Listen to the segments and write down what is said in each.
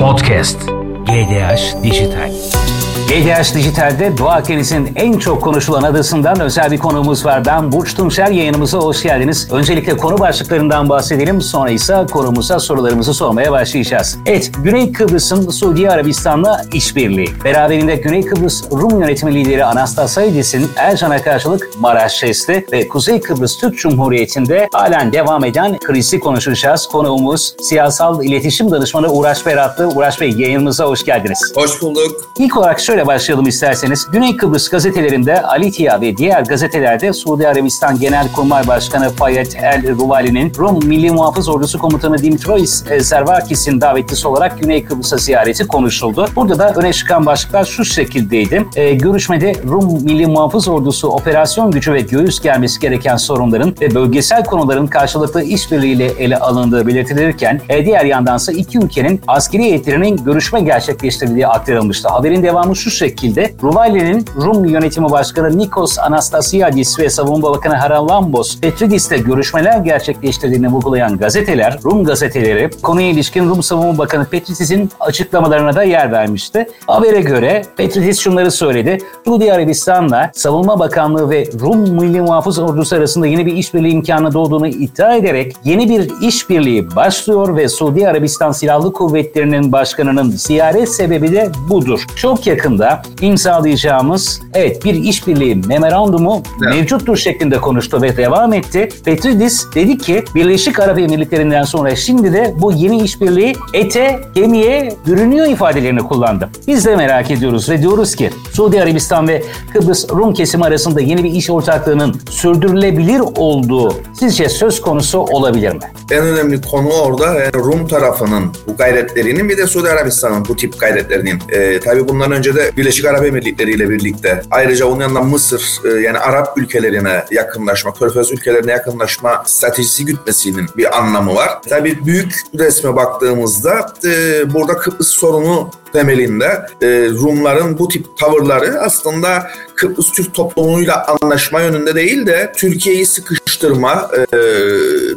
Podcast. GDH Dijital GDH Dijital'de Doğu Akdeniz'in en çok konuşulan adasından özel bir konuğumuz var. Ben Burç Tunçer, yayınımıza hoş geldiniz. Öncelikle konu başlıklarından bahsedelim, sonra ise konumuza sorularımızı sormaya başlayacağız. Evet, Güney Kıbrıs'ın Suudi Arabistan'la işbirliği. Beraberinde Güney Kıbrıs Rum yönetimi lideri Anastasiyadis'in Ercan'a karşılık Maraş Şesti ve Kuzey Kıbrıs Türk Cumhuriyeti'nde halen devam eden krizi konuşacağız. Konuğumuz siyasal iletişim danışmanı Uğraş Beratlı. Uğraş Bey yayınımıza hoş geldiniz. Hoş bulduk. İlk olarak şöyle başlayalım isterseniz. Güney Kıbrıs gazetelerinde Alitia ve diğer gazetelerde Suudi Arabistan Genelkurmay Başkanı Fayet El Ruvali'nin Rum Milli Muhafız Ordusu Komutanı Dimitrios Zervakis'in davetlisi olarak Güney Kıbrıs'a ziyareti konuşuldu. Burada da öne çıkan başlıklar şu şekildeydi. E, görüşmede Rum Milli Muhafız Ordusu operasyon gücü ve göğüs gelmesi gereken sorunların ve bölgesel konuların karşılıklı işbirliğiyle ele alındığı belirtilirken e, diğer yandansa iki ülkenin askeri heyetlerinin görüşme gerçekleştirildiği aktarılmıştı. Haberin devamı şu şekilde Ruvali'nin Rum yönetimi başkanı Nikos Anastasiadis ve savunma bakanı Haralambos Petridis'te görüşmeler gerçekleştirdiğini vurgulayan gazeteler, Rum gazeteleri konuya ilişkin Rum savunma bakanı Petridis'in açıklamalarına da yer vermişti. Habere göre Petridis şunları söyledi. Suudi Arabistan'la Savunma Bakanlığı ve Rum Milli Muhafız Ordusu arasında yeni bir işbirliği imkanı doğduğunu iddia ederek yeni bir işbirliği başlıyor ve Suudi Arabistan Silahlı Kuvvetleri'nin başkanının ziyaret sebebi de budur. Çok yakında imzalayacağımız evet bir işbirliği memorandumu evet. mevcuttur şeklinde konuştu ve devam etti. Petridis dedi ki Birleşik Arap Emirlikleri'nden sonra şimdi de bu yeni işbirliği ete, kemiğe bürünüyor ifadelerini kullandı. Biz de merak ediyoruz ve diyoruz ki Suudi Arabistan ve Kıbrıs Rum kesimi arasında yeni bir iş ortaklığının sürdürülebilir olduğu sizce söz konusu olabilir mi? En önemli konu orada yani Rum tarafının bu gayretlerinin bir de Suudi Arabistan'ın bu tip gayretlerinin. Ee, tabii bundan önce de Birleşik Arap Emirlikleri ile birlikte ayrıca onun yanında Mısır e, yani Arap ülkelerine yakınlaşma, Körfez ülkelerine yakınlaşma stratejisi gütmesinin bir anlamı var. Tabii büyük resme baktığımızda e, burada Kıbrıs sorunu temelinde e, Rumların bu tip tavırları aslında Kıbrıs Türk toplumuyla anlaşma yönünde değil de Türkiye'yi sıkıştırma, e,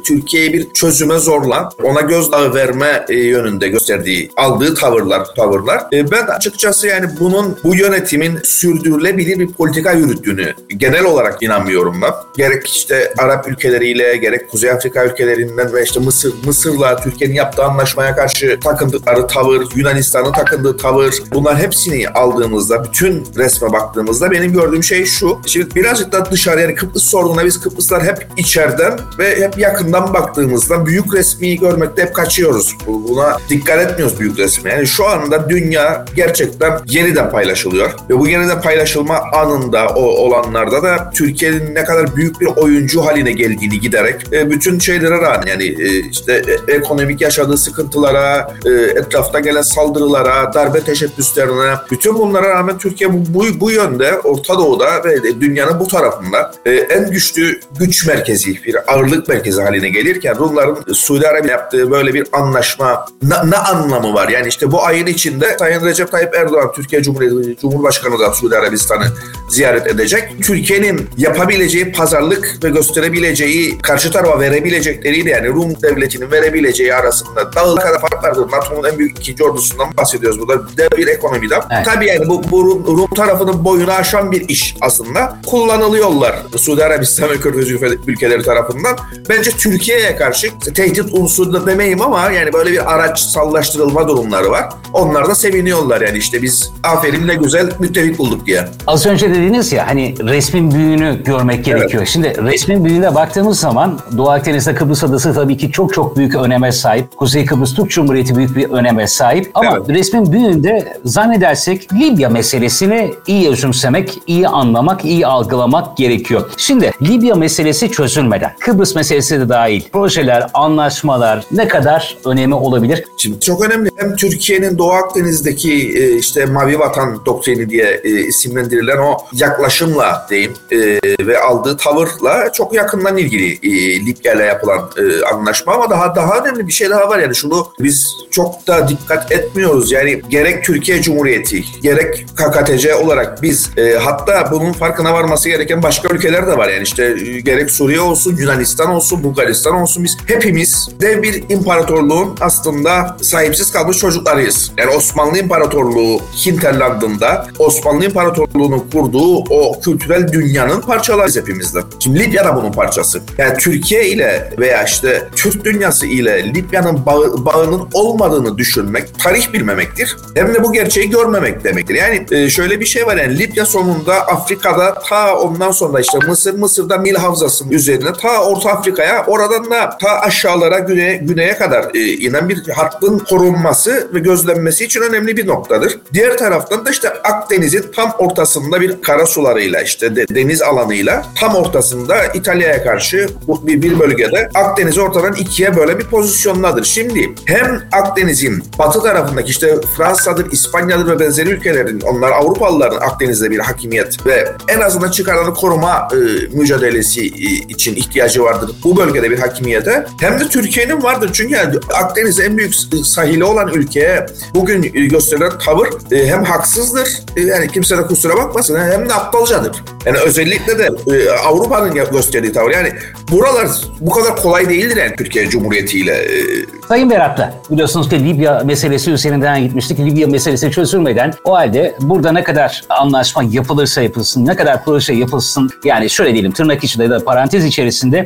Türkiye'yi bir çözüme zorla, ona gözdağı verme e, yönünde gösterdiği, aldığı tavırlar, tavırlar. E, ben açıkçası yani bunun bu yönetimin sürdürülebilir bir politika yürüttüğünü genel olarak inanmıyorum ben. Gerek işte Arap ülkeleriyle, gerek Kuzey Afrika ülkelerinden ve işte Mısır, Mısır'la Türkiye'nin yaptığı anlaşmaya karşı takındıkları tavır, Yunanistan'ın takındığı tavır, bunlar hepsini aldığımızda, bütün resme baktığımızda benim gördüğüm şey şu. Şimdi birazcık da dışarı yani Kıbrıs sorununa biz Kıbrıslar hep içeriden ve hep yakından baktığımızda büyük resmi görmekte hep kaçıyoruz. Buna dikkat etmiyoruz büyük resmi. Yani şu anda dünya gerçekten yeniden paylaşılıyor. Ve bu yeniden paylaşılma anında o olanlarda da Türkiye'nin ne kadar büyük bir oyuncu haline geldiğini giderek e, bütün şeylere rağmen yani e, işte e, ekonomik yaşadığı sıkıntılara, etrafta gelen saldırılara, darbe teşebbüslerine bütün bunlara rağmen Türkiye bu, bu, bu yönde Orta Doğu'da ve dünyanın bu tarafında en güçlü güç merkezi, bir ağırlık merkezi haline gelirken Rumların Suudi Arabiya yaptığı böyle bir anlaşma ne anlamı var? Yani işte bu ayın içinde Sayın Recep Tayyip Erdoğan Türkiye Cumhuriyeti Cumhurbaşkanı da Suudi Arabistan'ı ziyaret edecek. Türkiye'nin yapabileceği pazarlık ve gösterebileceği, karşı tarafa verebilecekleriyle yani Rum devletinin verebileceği arasında dağıl kadar fark vardır. NATO'nun en büyük ikinci ordusundan bahsediyoruz burada. Dev bir ekonomiden. Evet. Tabii yani bu, bu Rum, Rum tarafının boyunu aşan bir iş aslında. Kullanılıyorlar Suudi Arabistan ve Körfez ülkeleri tarafından. Bence Türkiye'ye karşı tehdit unsuru da demeyeyim ama yani böyle bir araç sallaştırılma durumları var. Onlar da seviniyorlar yani işte biz aferin ne güzel müttefik bulduk diye. Az önce dediniz ya hani resmin büyüğünü görmek gerekiyor. Evet. Şimdi resmin büyüğüne baktığımız zaman Doğu Akdeniz'de Kıbrıs Adası tabii ki çok çok büyük öneme sahip. Kuzey Kıbrıs Türk Cumhuriyeti büyük bir öneme sahip. Ama evet. resmin büyüğünde zannedersek Libya meselesini iyi özümsemek, iyi anlamak, iyi algılamak gerekiyor. Şimdi Libya meselesi çözülmeden Kıbrıs meselesi de dahil projeler, anlaşmalar ne kadar önemi olabilir? Şimdi çok önemli. Hem Türkiye'nin Doğu Akdeniz'deki e, işte Mavi Vatan doktrini diye e, isimlendirilen o yaklaşımla diyeyim e, ve aldığı tavırla çok yakından ilgili Libya ile yapılan anlaşma ama daha daha önemli bir şey daha var yani şunu biz çok da dikkat etmiyoruz yani gerek Türkiye Cumhuriyeti gerek KKTC olarak biz e, hatta bunun farkına varması gereken başka ülkeler de var. Yani işte e, gerek Suriye olsun, Yunanistan olsun, Bulgaristan olsun biz hepimiz dev bir imparatorluğun aslında sahipsiz kalmış çocuklarıyız. Yani Osmanlı İmparatorluğu hinterlandında Osmanlı İmparatorluğu'nun kurduğu o kültürel dünyanın parçalarıyız hepimizde. Şimdi Libya da bunun parçası. Yani Türkiye ile veya işte Türk dünyası ile Libya'nın bağı, bağının olmadığını düşünmek tarih bilmemektir. Hem de bu gerçeği görmemek demektir. Yani e, şöyle bir şey var yani Libya sonunda Afrika'da ta ondan sonra işte Mısır, Mısır'da Nil Havzası'nın üzerine ta Orta Afrika'ya oradan da ta aşağılara güneye, güneye kadar e, inen bir hattın korunması ve gözlenmesi için önemli bir noktadır. Diğer taraftan da işte Akdeniz'in tam ortasında bir kara sularıyla işte de, deniz alanıyla tam ortasında İtalya'ya karşı bir, bir bölgede Akdeniz'i ortadan ikiye böyle bir pozisyondadır. Şimdi hem Akdeniz'in batı tarafındaki işte Fransa'dır, İspanya'dır ve benzeri ülkelerin onlar Avrupalıların Akdeniz'de bir hakimiyet ve en azından çıkarlarını koruma e, mücadelesi e, için ihtiyacı vardır bu bölgede bir hakimiyete. Hem de Türkiye'nin vardır çünkü yani Akdeniz en büyük sahili olan ülkeye bugün gösterilen tavır e, hem haksızdır e, yani kimse de kusura bakmasın hem de aptalcadır. Yani özellikle de e, Avrupa'nın gösterdiği tavır yani buralar bu kadar kolay değildir yani Türkiye Cumhuriyeti ile. E, Sayın Berat'la biliyorsunuz ki Libya meselesi üzerinden gitmiştik. Libya meselesi çözülmeden o halde burada ne kadar anlaşma yapılırsa yapılsın, ne kadar proje yapılsın yani şöyle diyelim tırnak içinde ya da parantez içerisinde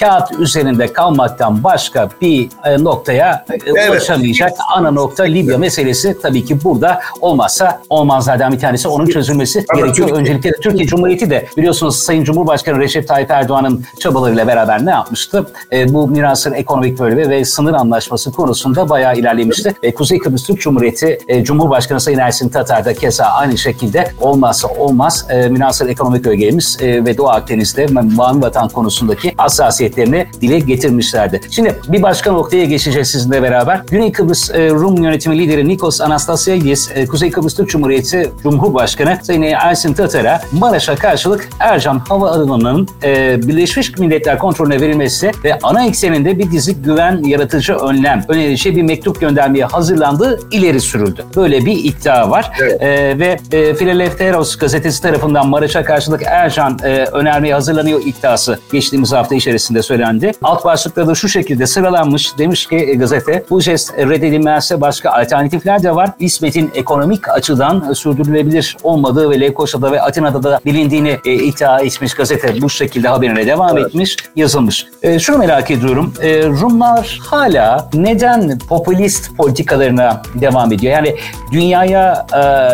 kağıt üzerinde kalmaktan başka bir e, noktaya e, evet. ulaşamayacak ana nokta Libya meselesi tabii ki burada olmazsa olmazlardan bir tanesi onun çözülmesi Ama gerekiyor. Türkiye. Öncelikle Türkiye Cumhuriyeti de biliyorsunuz Sayın Cumhurbaşkanı Recep Tayyip Erdoğan'ın çabalarıyla beraber ne yapmıştı? E, bu mirasın ekonomik bölümü ve sınır anlaşması konusunda bayağı ilerlemişti. E, Kuzey Kıbrıs Türk Cumhuriyeti e, Cumhurbaşkanı Sayın Ersin Tatar da keza aynı şekilde olmazsa olmaz e, münasır ekonomik bölgemiz e, ve Doğu Akdeniz'de Mavi Vatan konusundaki hassasiyetlerini dile getirmişlerdi. Şimdi bir başka noktaya geçeceğiz sizinle beraber. Güney Kıbrıs e, Rum yönetimi lideri Nikos Anastasiadis, e, Kuzey Kıbrıs Türk Cumhuriyeti Cumhurbaşkanı Sayın Ersin Tatar'a Maraş'a karşılık Ercan Havaalanı'nın e, Birleşmiş Milletler kontrolüne verilmesi ve ana ekseninde bir dizi güven yaratıcı önlem önerişe bir mektup göndermeye hazırlandığı ileri sürüldü. Böyle bir iddia var. Evet. E, ve e, Philadelphia's gazetesi tarafından Maraş'a karşılık Ercan e, önermeye hazırlanıyor iddiası geçtiğimiz hafta içerisinde söylendi. Alt başlıkta da şu şekilde sıralanmış. Demiş ki e, gazete bu jest reddedilmezse başka alternatifler de var. İsmet'in ekonomik açıdan sürdürülebilir olmadığı ve Lefkoşa'da ve Atina'da da bilindiğini e, iddia etmiş gazete bu şekilde haberine devam evet. etmiş, yazılmış. E, şunu merak ediyorum. E, Rumlar hala neden popülist politikalarına devam ediyor? Yani dünyaya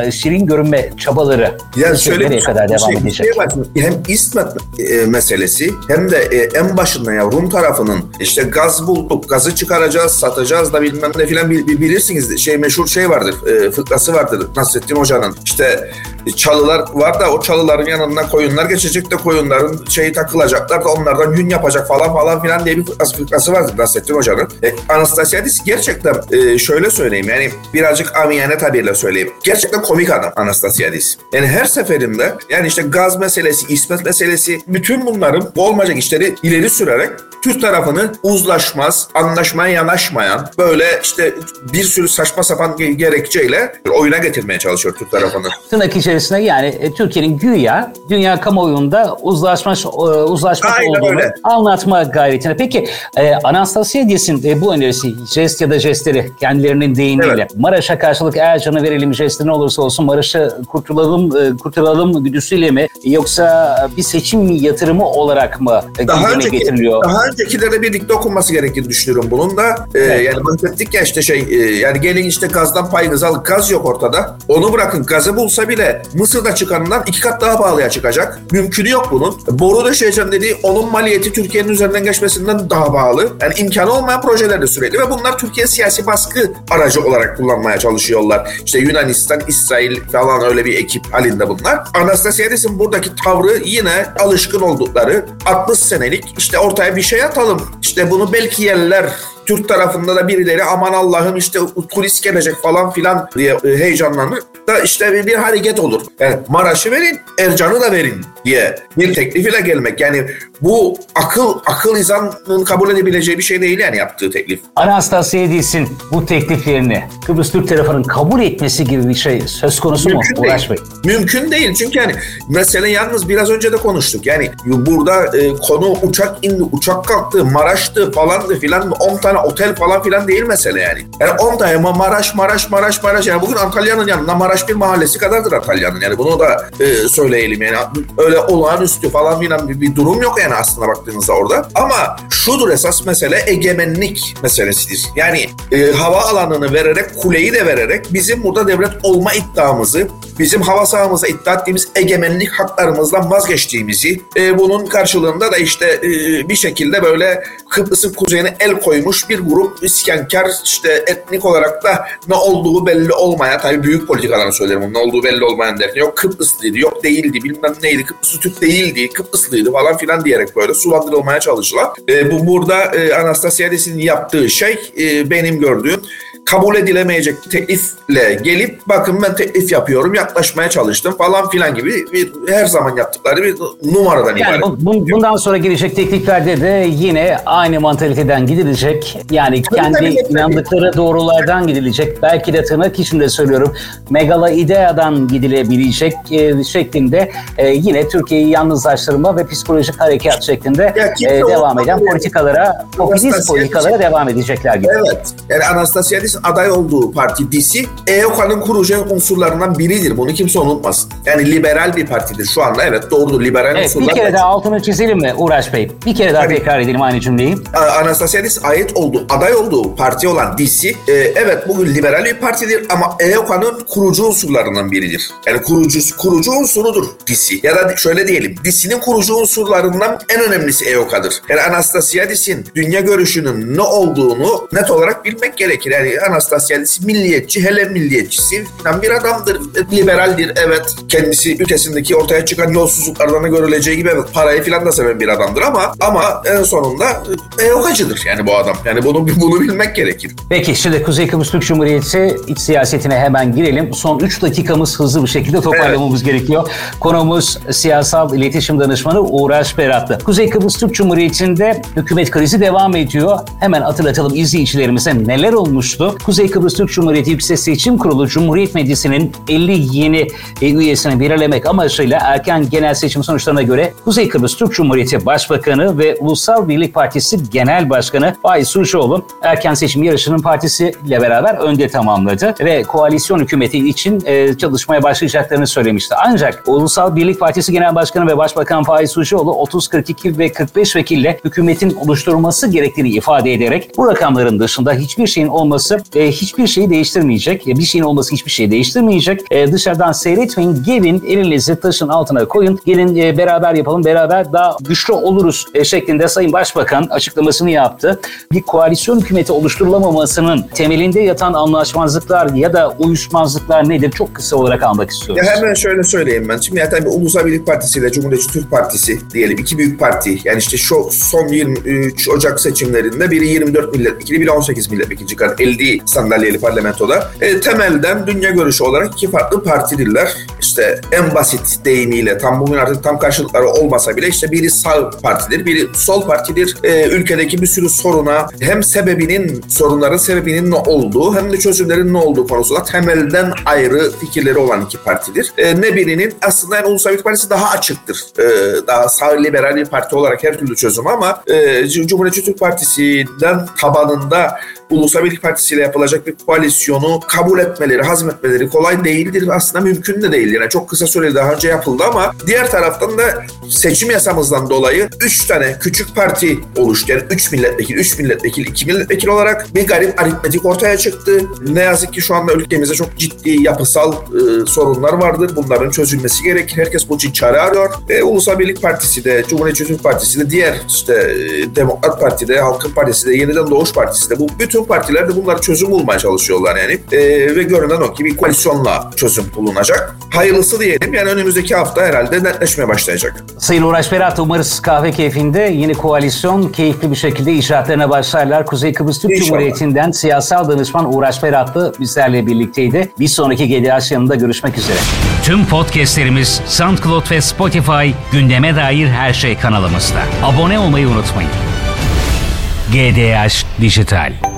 e, şirin görünme çabaları yani şöyle nereye kadar devam şey, edecek? Şey var, hem İsmet e, meselesi hem de e, en başında ya Rum tarafının işte gaz bulduk, gazı çıkaracağız, satacağız da bilmem ne filan bilirsiniz. Şey meşhur şey vardır, e, fıkrası vardır Nasrettin Hoca'nın. İşte çalılar var da o çalıların yanından koyunlar geçecek de koyunların şeyi takılacaklar da onlardan yün yapacak falan falan filan diye bir fıkrası, fıkrası vardır Nasrettin Hoca'nın. E, Anastasiadis gerçekten e, şöyle söyleyeyim yani birazcık amiyane tabirle söyleyeyim. Gerçekten komik adam Anastasiadis. Yani her seferinde yani işte gaz meselesi, İsmet meselesi bütün bunların olmayacak işleri ileri sürerek Türk tarafını uzlaşmaz, anlaşmaya yanaşmayan böyle işte bir sürü saçma sapan gerekçeyle oyuna getirmeye çalışıyor Türk tarafını. Tırnak içerisinde yani e, Türkiye'nin güya dünya kamuoyunda uzlaşmış e, uzlaşmış Aynen olduğunu öyle. anlatma gayretine. Peki e, Anastasiadis'in e, bu önerisi jest ya da jestleri kendilerinin deyimiyle evet. Maraş'a karşılık Ercan'a verelim jesti ne olursa olsun Maraş'ı kurtulalım e, kurtulalım güdüsüyle mi yoksa bir seçim yatırımı olarak mı daha önceki, getiriliyor? Daha öncekilere birlikte okunması gerektiğini düşünüyorum bunun da. Ee, evet. Yani bahsettik ya işte şey e, yani gelin işte gazdan payınızı al. Gaz yok ortada. Onu bırakın gazı bulsa bile Mısır'da çıkanından iki kat daha pahalıya çıkacak. Mümkünü yok bunun. Boru döşeyeceğim dediği onun maliyeti Türkiye'nin üzerinden geçmesinden daha pahalı. Yani imkanı olmayan projeler de sürekli ve bunlar Türkiye siyasi baskı aracı olarak kullanmaya çalışıyorlar. İşte Yunanistan, İsrail falan öyle bir ekip halinde bunlar. Anastasiadis'in buradaki tavrı yine alışkın oldukları 60 senelik işte ortaya bir şey atalım. İşte bunu belki yerler Türk tarafında da birileri aman Allah'ım işte turist gelecek falan filan diye e, heyecanlanır da işte bir, bir hareket olur. Yani Maraş'ı verin, Ercan'ı da verin diye bir teklif ile gelmek. Yani bu akıl akıl insanın kabul edebileceği bir şey değil yani yaptığı teklif. Anastasiadis'in bu tekliflerini Kıbrıs Türk tarafının kabul etmesi gibi bir şey söz konusu Mümkün mu Ulaş Bey? Mümkün değil çünkü yani mesele yalnız biraz önce de konuştuk. Yani burada e, konu uçak indi, uçak kalktı, Maraş'tı falandı filan 10 tane otel falan filan değil mesele yani. Yani 10 tane Maraş, Maraş, Maraş, Maraş. Yani bugün Antalya'nın yanında Maraş bir mahallesi kadardır Antalya'nın. Yani bunu da e, söyleyelim yani öyle olağanüstü falan filan bir, bir durum yok yani aslında baktığınızda orada. Ama şudur esas mesele egemenlik meselesidir. Yani e, hava alanını vererek, kuleyi de vererek bizim burada devlet olma iddiamızı, bizim hava sahamıza iddia ettiğimiz egemenlik haklarımızdan vazgeçtiğimizi, e, bunun karşılığında da işte e, bir şekilde böyle Kıbrıs'ın kuzeyine el koymuş bir grup isyankar işte etnik olarak da ne olduğu belli olmayan tabii büyük politikalarını söylerim ne olduğu belli olmayan derken yok Kıbrıslıydı yok değildi bilmem neydi Kıbrıs Türk değildi Kıbrıslıydı falan filan diyerek böyle sulandırılmaya çalışılan. E, bu burada e, Anastasiadis'in yaptığı şey e, benim gördüğüm kabul edilemeyecek teklifle gelip bakın ben teklif yapıyorum yaklaşmaya çalıştım falan filan gibi bir her zaman yaptıkları bir numaradan yani ibaret. Bu, bundan sonra gelecek tekliflerde de yine aynı mantaliteden gidilecek. Yani tabii, kendi tabii, inandıkları tabii. doğrulardan gidilecek. Belki de tırnak içinde söylüyorum megala ideadan gidilebilecek e, şeklinde e, yine Türkiye'yi yalnızlaştırma ve psikolojik harekat şeklinde e, devam eden politikalara, popülist politikalara devam edecekler gibi. Evet. Yani Anastasiadis aday olduğu parti DİS'i EOKA'nın kurucu unsurlarından biridir. Bunu kimse unutmasın. Yani liberal bir partidir şu anda. Evet doğrudur liberal evet, unsurlar. Bir kere daha altını çizelim mi Uğraş Bey? Bir kere daha Tabii. tekrar edelim aynı cümleyi. Anastasiadis ait olduğu, aday olduğu parti olan DİS'i e, evet bugün liberal bir partidir ama EOKA'nın kurucu unsurlarından biridir. Yani kurucu, kurucu unsurudur DİS'i. Ya da şöyle diyelim DİS'inin kurucu unsurlarından en önemlisi EOKA'dır. Yani Anastasiadis'in dünya görüşünün ne olduğunu net olarak bilmek gerekir. Yani Anastasiadis milliyetçi, hele milliyetçisi bir adamdır. Liberaldir evet. Kendisi ülkesindeki ortaya çıkan yolsuzluklardan görüleceği gibi evet parayı filan da seven bir adamdır ama ama en sonunda EOK'acıdır yani bu adam. Yani bunu bunu bilmek gerekir. Peki şimdi Kuzey Kıbrıs Türk Cumhuriyeti iç siyasetine hemen girelim. Son 3 dakikamız hızlı bir şekilde toparlamamız evet. gerekiyor. Konumuz siyasal iletişim danışmanı Uğraş Beratlı. Kuzey Kıbrıs Türk Cumhuriyeti'nde hükümet krizi devam ediyor. Hemen hatırlatalım izleyicilerimize neler olmuştu? Kuzey Kıbrıs Türk Cumhuriyeti Yüksek Seçim Kurulu Cumhuriyet Meclisi'nin 50 yeni üyesini belirlemek amacıyla erken genel seçim sonuçlarına göre Kuzey Kıbrıs Türk Cumhuriyeti Başbakanı ve Ulusal Birlik Partisi Genel Başkanı Bay Suçoğlu erken seçim yarışının partisiyle beraber önde tamamladı ve koalisyon hükümeti için e, çalışmaya başlayacaklarını söylemişti. Ancak Ulusal Birlik Partisi Genel Başkanı ve Başbakan Faiz Suçoğlu 30, 42 ve 45 vekille hükümetin oluşturulması gerektiğini ifade ederek bu rakamların dışında hiçbir şeyin olması e, hiçbir şeyi değiştirmeyecek. E, bir şeyin olması hiçbir şeyi değiştirmeyecek. E, dışarıdan seyretmeyin. Gelin elinizi taşın altına koyun. Gelin e, beraber yapalım. Beraber daha güçlü oluruz e, şeklinde Sayın Başbakan açıklamasını yaptı. Bir koalisyon hükümeti oluşturulamamasının temelinde yatan anlaşmazlıklar ya da uyuşmazlıklar nedir? Çok kısa olarak almak istiyorum. Ya hemen şöyle söyleyeyim ben. Şimdi ya tabii Ulusal Birlik Partisi ile Cumhuriyetçi Türk Partisi diyelim iki büyük parti. Yani işte şu son 23 Ocak seçimlerinde biri 24 milletvekili, biri 18 milletvekili çıkar. 50 sandalyeli parlamentoda. E, temelden dünya görüşü olarak iki farklı partidirler. İşte en basit deyimiyle tam bugün artık tam karşılıkları olmasa bile işte biri sağ partidir, biri sol partidir. E, ülkedeki bir sürü soruna hem sebebinin, sorunların sebebinin ne olduğu hem de çözümlerin ne olduğu konusunda temelden ayrı fikirleri olan iki partidir. E, ne birinin aslında yani Ulusal Birlik Partisi daha açıktır. E, daha sağ liberal bir parti olarak her türlü çözüm ama e, Cumhuriyetçi Türk Partisi'den tabanında Ulusal Birlik Partisi ile yapılacak bir koalisyonu kabul etmeleri, hazmetmeleri kolay değildir. Aslında mümkün de değil. Yani çok kısa sürede daha önce yapıldı ama diğer taraftan da seçim yasamızdan dolayı 3 tane küçük parti oluştu. Yani 3 milletvekili, 3 milletvekili, 2 milletvekili olarak bir garip aritmetik ortaya çıktı. Ne yazık ki şu anda ülkemizde çok ciddi yapısal e, sorunlar vardır. Bunların çözülmesi gerekir. Herkes bu için çare arıyor. E, Ulusal Birlik Partisi de, Cumhuriyetçi Türk Partisi de, diğer işte e, Demokrat Parti de, Halkın Partisi de, Yeniden Doğuş Partisi de bu bütün bütün partiler de bunları çözüm bulmaya çalışıyorlar yani. E, ve görünen o ki bir koalisyonla çözüm bulunacak. Hayırlısı diyelim yani önümüzdeki hafta herhalde netleşmeye başlayacak. Sayın Uğraş Berat umarız kahve keyfinde yeni koalisyon keyifli bir şekilde icraatlarına başlarlar. Kuzey Kıbrıs Türk İnşallah. Cumhuriyeti'nden siyasal danışman Uğraş Beratlı bizlerle birlikteydi. Bir sonraki GDH yanında görüşmek üzere. Tüm podcastlerimiz SoundCloud ve Spotify gündeme dair her şey kanalımızda. Abone olmayı unutmayın. GDH Dijital